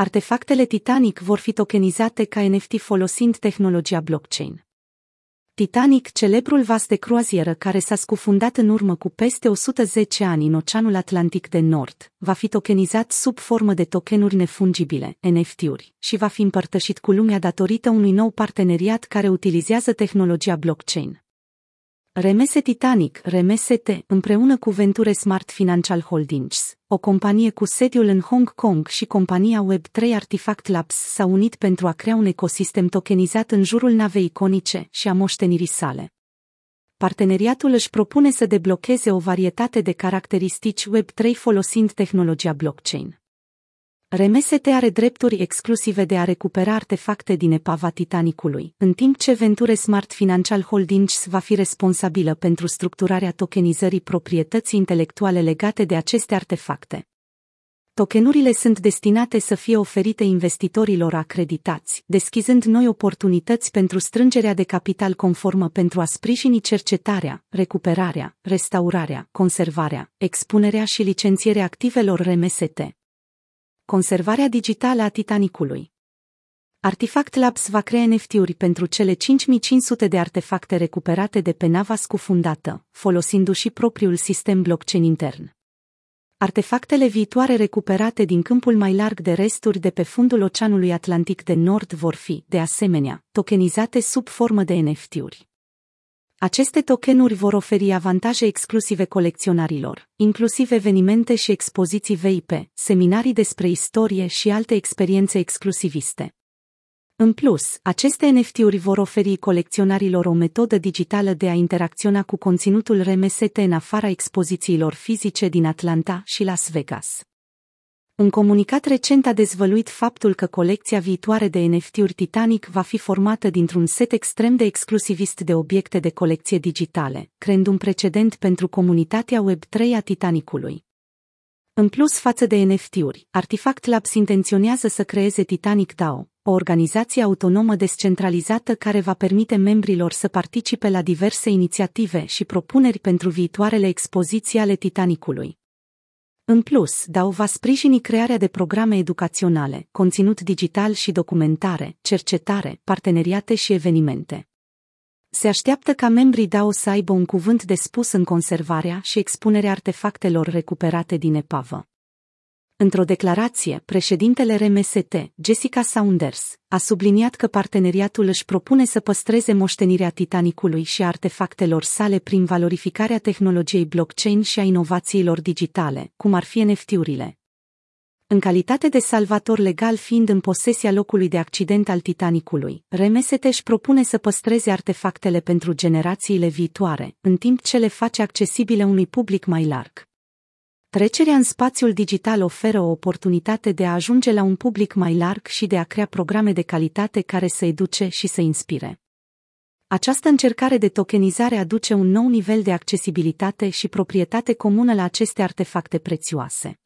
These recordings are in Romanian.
Artefactele Titanic vor fi tokenizate ca NFT folosind tehnologia blockchain. Titanic, celebrul vas de croazieră care s-a scufundat în urmă cu peste 110 ani în Oceanul Atlantic de Nord, va fi tokenizat sub formă de tokenuri nefungibile, NFT-uri, și va fi împărtășit cu lumea datorită unui nou parteneriat care utilizează tehnologia blockchain. Remese Titanic, RMST, împreună cu Venture Smart Financial Holdings, o companie cu sediul în Hong Kong și compania Web3 Artifact Labs s-au unit pentru a crea un ecosistem tokenizat în jurul navei iconice și a moștenirii sale. Parteneriatul își propune să deblocheze o varietate de caracteristici Web3 folosind tehnologia blockchain. RMST are drepturi exclusive de a recupera artefacte din epava Titanicului, în timp ce Venture Smart Financial Holdings va fi responsabilă pentru structurarea tokenizării proprietății intelectuale legate de aceste artefacte. Tokenurile sunt destinate să fie oferite investitorilor acreditați, deschizând noi oportunități pentru strângerea de capital conformă pentru a sprijini cercetarea, recuperarea, restaurarea, conservarea, expunerea și licențierea activelor RMST conservarea digitală a Titanicului. Artifact Labs va crea NFT-uri pentru cele 5500 de artefacte recuperate de pe nava scufundată, folosindu-și propriul sistem blockchain intern. Artefactele viitoare recuperate din câmpul mai larg de resturi de pe fundul Oceanului Atlantic de Nord vor fi, de asemenea, tokenizate sub formă de NFT-uri. Aceste tokenuri vor oferi avantaje exclusive colecționarilor, inclusiv evenimente și expoziții VIP, seminarii despre istorie și alte experiențe exclusiviste. În plus, aceste NFT-uri vor oferi colecționarilor o metodă digitală de a interacționa cu conținutul RMST în afara expozițiilor fizice din Atlanta și Las Vegas. Un comunicat recent a dezvăluit faptul că colecția viitoare de NFT-uri Titanic va fi formată dintr-un set extrem de exclusivist de obiecte de colecție digitale, creând un precedent pentru comunitatea Web3 a Titanicului. În plus față de NFT-uri, Artifact Labs intenționează să creeze Titanic DAO, o organizație autonomă descentralizată care va permite membrilor să participe la diverse inițiative și propuneri pentru viitoarele expoziții ale Titanicului. În plus, DAO va sprijini crearea de programe educaționale, conținut digital și documentare, cercetare, parteneriate și evenimente. Se așteaptă ca membrii DAO să aibă un cuvânt de spus în conservarea și expunerea artefactelor recuperate din epavă. Într-o declarație, președintele RMST, Jessica Saunders, a subliniat că parteneriatul își propune să păstreze moștenirea Titanicului și artefactelor sale prin valorificarea tehnologiei blockchain și a inovațiilor digitale, cum ar fi NFT-urile. În calitate de salvator legal fiind în posesia locului de accident al Titanicului, RMST își propune să păstreze artefactele pentru generațiile viitoare, în timp ce le face accesibile unui public mai larg. Trecerea în spațiul digital oferă o oportunitate de a ajunge la un public mai larg și de a crea programe de calitate care să educe și să inspire. Această încercare de tokenizare aduce un nou nivel de accesibilitate și proprietate comună la aceste artefacte prețioase.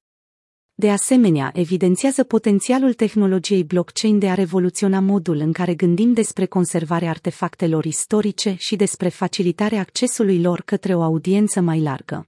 De asemenea, evidențiază potențialul tehnologiei blockchain de a revoluționa modul în care gândim despre conservarea artefactelor istorice și despre facilitarea accesului lor către o audiență mai largă.